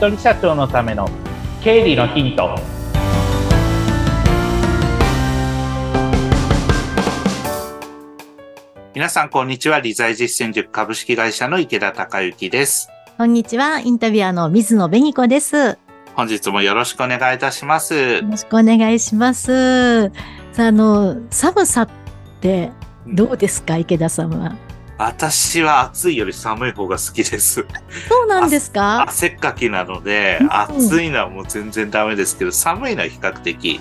人社長のための経理のヒント。皆さんこんにちは。理財実践塾株式会社の池田孝之です。こんにちは。インタビュアーの水野紅子です。本日もよろしくお願いいたします。よろしくお願いします。さああの寒さってどうですか、池田さんは私は暑いより寒い方が好きです。そうなんですか？汗っかきなので、うん暑いのはもう全然ダメですけど、寒いのは比較的、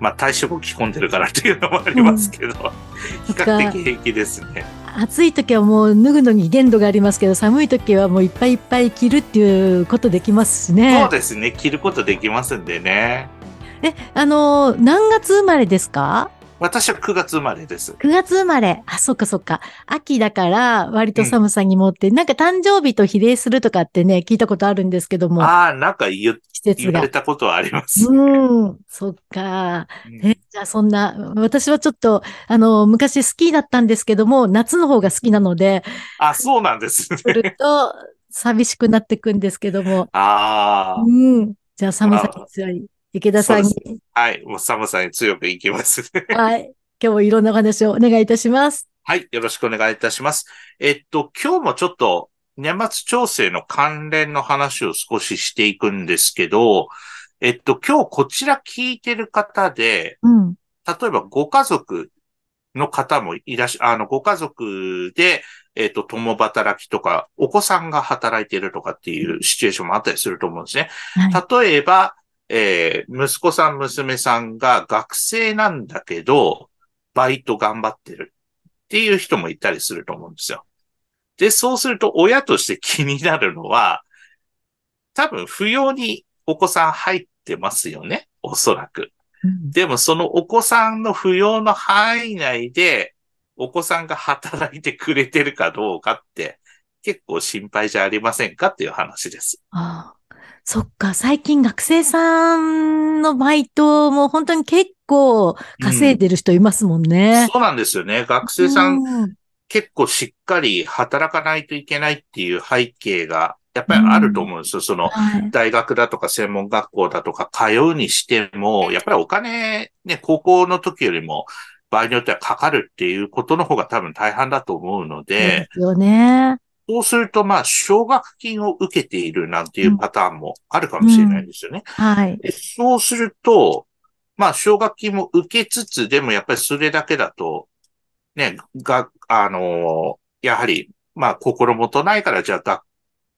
まあ体脂肪着込んでるからっていうのもありますけど、比較的平気ですね。暑い時はもう脱ぐのに限度がありますけど寒い時はもういっぱいいっぱい着るっていうことできますしねそうですね。着ることできますんでね。えあの何月生まれですか？私は9月生まれです。9月生まれ。あ、そっかそっか。秋だから割と寒さにもって、なんか誕生日と比例するとかってね、聞いたことあるんですけども、ああ、なんか言う季節が言われ。たことはあります。うん、そっか。うんえ、じゃあそんな、私はちょっと、あの、昔スキーだったんですけども、夏の方が好きなので、あ、そうなんですね。すると 寂しくなってくんですけども、ああ。うん。じゃあ寒さに強い池田さんにはい。もう寒さに強くいきますね。はい。今日もいろんなお話をお願いいたします。はい。よろしくお願いいたします。えっと、今日もちょっと年末調整の関連の話を少ししていくんですけど、えっと、今日こちら聞いてる方で、うん。例えばご家族の方もいらっしゃ、あの、ご家族で、えっと、共働きとか、お子さんが働いてるとかっていうシチュエーションもあったりすると思うんですね。はい。例えば、えー息子さん、娘さんが学生なんだけど、バイト頑張ってるっていう人もいたりすると思うんですよ。で、そうすると親として気になるのは、多分扶養にお子さん入ってますよね。おそらく。うんでもそのお子さんの扶養の範囲内で、お子さんが働いてくれてるかどうかって、結構心配じゃありませんかっていう話です。ああ、そっか、最近学生さんのバイトも本当に結構稼いでる人いますもんね。そうなんですよね。学生さんうん結構しっかり働かないといけないっていう背景がやっぱりあると思うんですよ。そのはい。大学だとか専門学校だとか通うにしても、やっぱりお金ね、高校の時よりも場合によってはかかるっていうことの方が多分大半だと思うのでで、すよね。そうするとまあ奨学金を受けているなんていうパターンもあるかもしれないですよね。はい。でそうすると、まあ、奨学金も受けつつ、でもやっぱりそれだけだと、ね、が、あのやはり、まあ、心もとないから、じゃあ、学、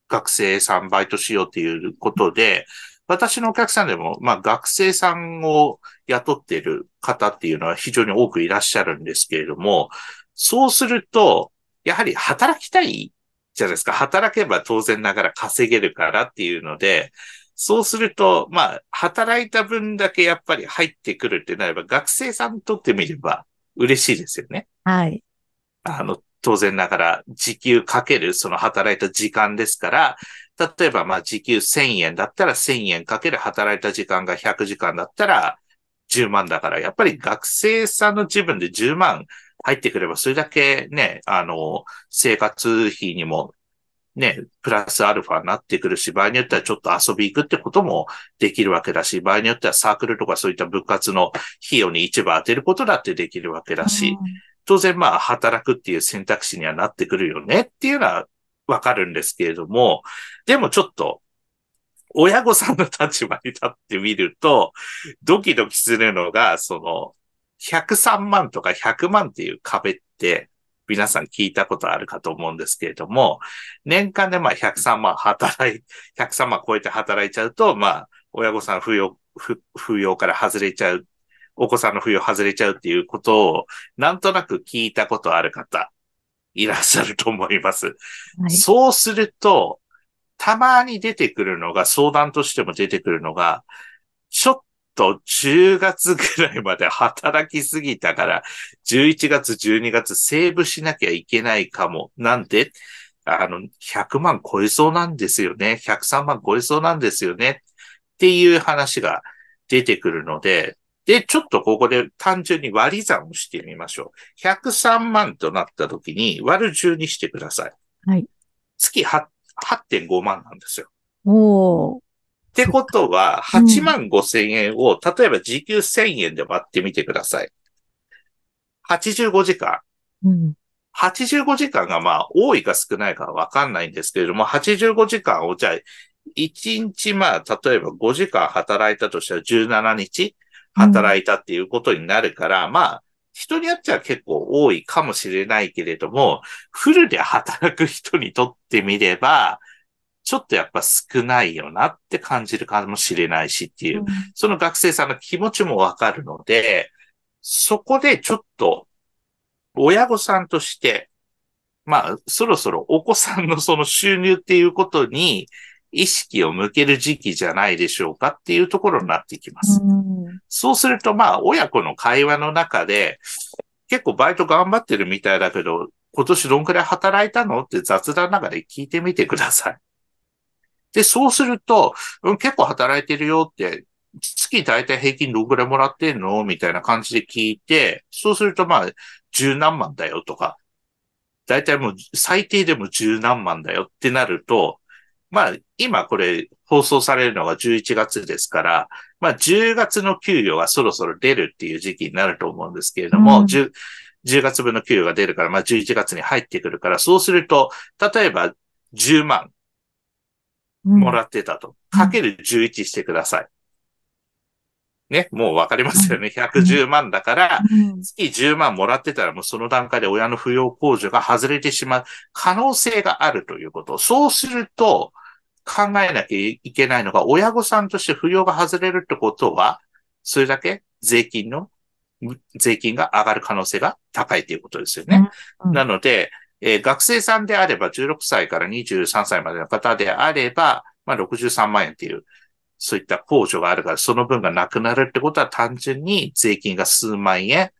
学生さんバイトしようっていうことで、私のお客さんでも、まあ、学生さんを雇っている方っていうのは非常に多くいらっしゃるんですけれども、そうすると、やはり働きたいじゃないですか。働けば当然ながら稼げるからっていうので、そうすると、まあ、働いた分だけやっぱり入ってくるってなれば、学生さんにとってみれば嬉しいですよね。はい。あの、当然ながら、時給かけるその働いた時間ですから、例えばまあ時給1000円だったら1000円かける働いた時間が100時間だったら10万だから、やっぱり学生さんの自分で10万入ってくれば、それだけね、あの、生活費にもね、プラスアルファになってくるし、場合によってはちょっと遊び行くってこともできるわけだし、場合によってはサークルとかそういった部活の費用に一部当てることだってできるわけだし、当然まあ働くっていう選択肢にはなってくるよねっていうのはわかるんですけれども、でもちょっと親御さんの立場に立ってみると、ドキドキするのが、その、103万とか100万っていう壁って、皆さん聞いたことあるかと思うんですけれども、年間でまあ103万働い、103万超えて働いちゃうと、まあ、親御さん扶養、扶扶養から外れちゃう、お子さんの扶養外れちゃうっていうことを、なんとなく聞いたことある方、いらっしゃると思います。はい。そうすると、たまに出てくるのが、相談としても出てくるのが、ちょっと10月ぐらいまで働きすぎたから、11月、12月セーブしなきゃいけないかも。なんであの、100万超えそうなんですよね。103万超えそうなんですよね。っていう話が出てくるので、で、ちょっとここで単純に割り算をしてみましょう。103万となった時に割る10にしてください。はい。月8 8.5万なんですよ。おー。ってことは、うん8万5千円を、例えば時給1000円で割ってみてください。85時間。うん。85時間がまあ多いか少ないかはわかんないんですけれども、85時間をじゃあ、1日まあ、例えば5時間働いたとしたら17日働いたっていうことになるから、まあ、人によっては結構多いかもしれないけれども、フルで働く人にとってみれば、ちょっとやっぱ少ないよなって感じるかもしれないしっていう、その学生さんの気持ちもわかるので、そこでちょっと、親御さんとして、まあ、そろそろお子さんのその収入っていうことに意識を向ける時期じゃないでしょうかっていうところになってきます。うんそうすると、まあ、親子の会話の中で、結構バイト頑張ってるみたいだけど、今年どんくらい働いたのって雑談の中で聞いてみてください。で、そうすると、うん、結構働いてるよって、月大体平均どんくらいもらってんのみたいな感じで聞いて、そうするとまあ、十何万だよとか、大体もう最低でも十何万だよってなると、まあ、今これ放送されるのが11月ですから、まあ、10月の給与がそろそろ出るっていう時期になると思うんですけれども、うん。10, 10月分の給与が出るから、まあ、11月に入ってくるから、そうすると、例えば10万うんもらってたと。かける11してください。ね、もうわかりますよね。110万だから、うん月10万もらってたらもうその段階で親の扶養控除が外れてしまう可能性があるということ。そうすると考えなきゃいけないのが親御さんとして扶養が外れるってことは、それだけ税金の、税金が上がる可能性が高いということですよね。うんなので、えー学生さんであれば16歳から23歳までの方であれば、まあ63万円っていう、そういった控除があるから、その分がなくなるってことは単純に税金が数万円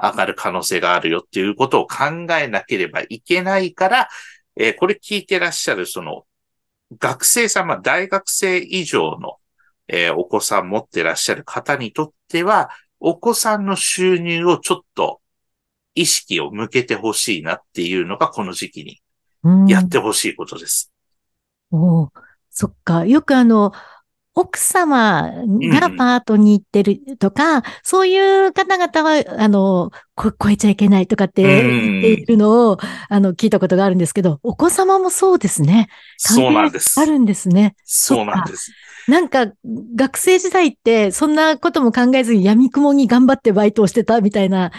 上がる可能性があるよっていうことを考えなければいけないから、えーこれ聞いてらっしゃるその学生さん、まあ大学生以上の、えーお子さん持ってらっしゃる方にとっては、お子さんの収入をちょっと意識を向けてほしいなっていうのがこの時期にうんやってほしいことです。おーそっか。よくあの、奥様がパートに行ってるとか、そういう方々は、あの、こ超えちゃいけないとかって言っているのを、あの、聞いたことがあるんですけど、お子様もそうですね。そうなんですあ。るんですね。そうなんです。なんか、学生時代って、そんなことも考えずに闇雲に頑張ってバイトをしてたみたいな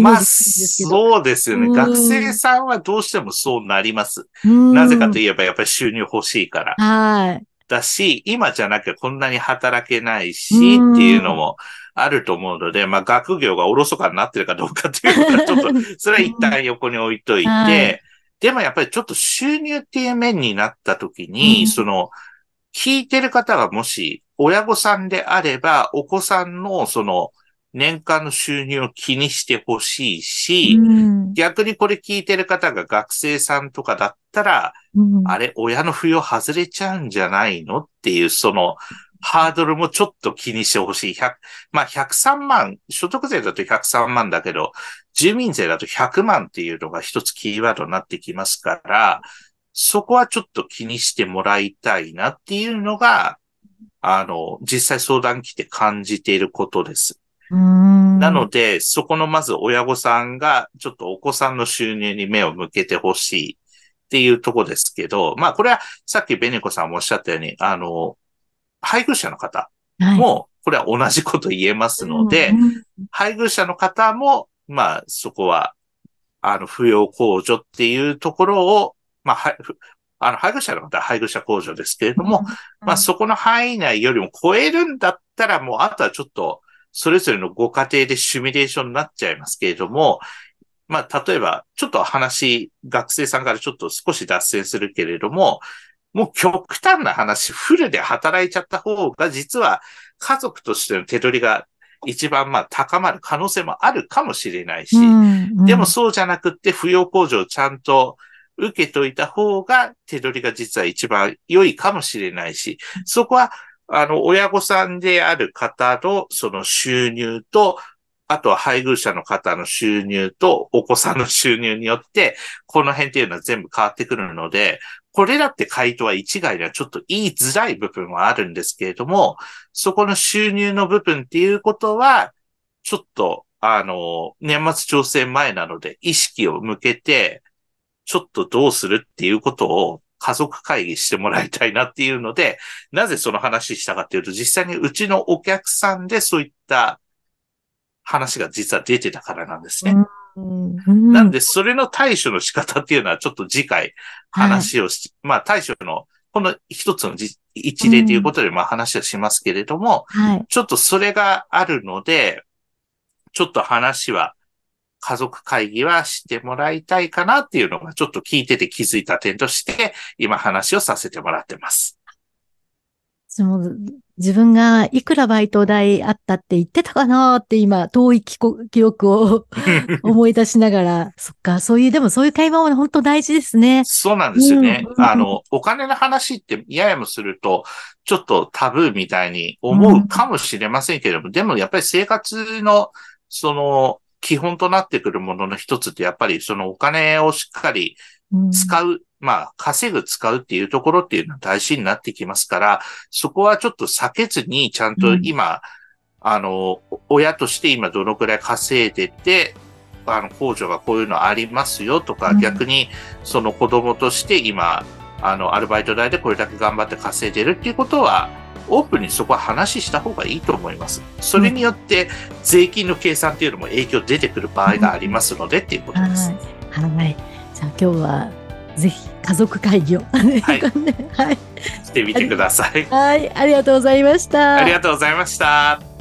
まあ。そうですよね。うん学生さんはどうしてもそうなります。うんなぜかといえばやっぱり収入欲しいから。はい。だし、今じゃなきゃこんなに働けないし、うんっていうのもあると思うので、まあ学業がおろそかになってるかどうかっていうのはちょっと、それは一旦横に置いといて、はいでもやっぱりちょっと収入っていう面になった時に、うんその、聞いてる方がもし親御さんであれば、お子さんのその年間の収入を気にしてほしいし、うん逆にこれ聞いてる方が学生さんとかだったら、うんあれ、親の扶養外れちゃうんじゃないのっていう、その、ハードルもちょっと気にしてほしい。100まあ、103万、所得税だと103万だけど、住民税だと100万っていうのが一つキーワードになってきますから、そこはちょっと気にしてもらいたいなっていうのが、あの、実際相談来て感じていることです。うん。なので、そこのまず親御さんが、ちょっとお子さんの収入に目を向けてほしいっていうとこですけど、まあこれはさっきベネコさんもおっしゃったように、あの、配偶者の方はい。も、これは同じこと言えますので、うん配偶者の方も、まあそこは、あの、扶養控除っていうところを、まあ、あの、配偶者の方は配偶者控除ですけれども、まあそこの範囲内よりも超えるんだったら、もうあとはちょっと、それぞれのご家庭でシミュレーションになっちゃいますけれども、まあ例えば、ちょっと話、学生さんからちょっと少し脱線するけれども、もう極端な話、フルで働いちゃった方が、実は家族としての手取りが一番まあ高まる可能性もあるかもしれないし、うん。でもそうじゃなくって、扶養控除をちゃんと受けといた方が手取りが実は一番良いかもしれないし、そこは、あの、親御さんである方のその収入と、あとは配偶者の方の収入とお子さんの収入によって、この辺っていうのは全部変わってくるので、これだって回答は一概にはちょっと言いづらい部分はあるんですけれども、そこの収入の部分っていうことは、ちょっと、あの、年末調整前なので意識を向けて、ちょっとどうするっていうことを家族会議してもらいたいなっていうので、なぜその話したかっていうと、実際にうちのお客さんでそういった話が実は出てたからなんですね。うんうんなんで、それの対処の仕方っていうのはちょっと次回話をし、まあ対処の、この一つのじ一例ということでまあ話はしますけれども、はい。ちょっとそれがあるので、ちょっと話は、家族会議はしてもらいたいかなっていうのがちょっと聞いてて気づいた点として、今話をさせてもらってます。その自分がいくらバイト代あったって言ってたかなって今、遠い記憶を 思い出しながら、そっか、そういう、でもそういう会話も本当大事ですね。そうなんですよね。うんあの、お金の話ってややもすると、ちょっとタブーみたいに思うかもしれませんけれども、でもやっぱり生活の、その、基本となってくるものの一つって、やっぱりそのお金をしっかりうん。使う、まあ、稼ぐ、使うっていうところっていうのは大事になってきますから、そこはちょっと避けずに、ちゃんと今、あの、親として今どのくらい稼いでて、あの、控除がこういうのありますよとか、うん。逆に、その子供として今、あの、アルバイト代でこれだけ頑張って稼いでるっていうことは、オープンにそこは話した方がいいと思います。それによって、税金の計算っていうのも影響出てくる場合がありますのでっていうことです。はい。はい。じゃあ今日は、ぜひ家族会議を。はい はい。してみてください。はい。ありがとうございました。ありがとうございました。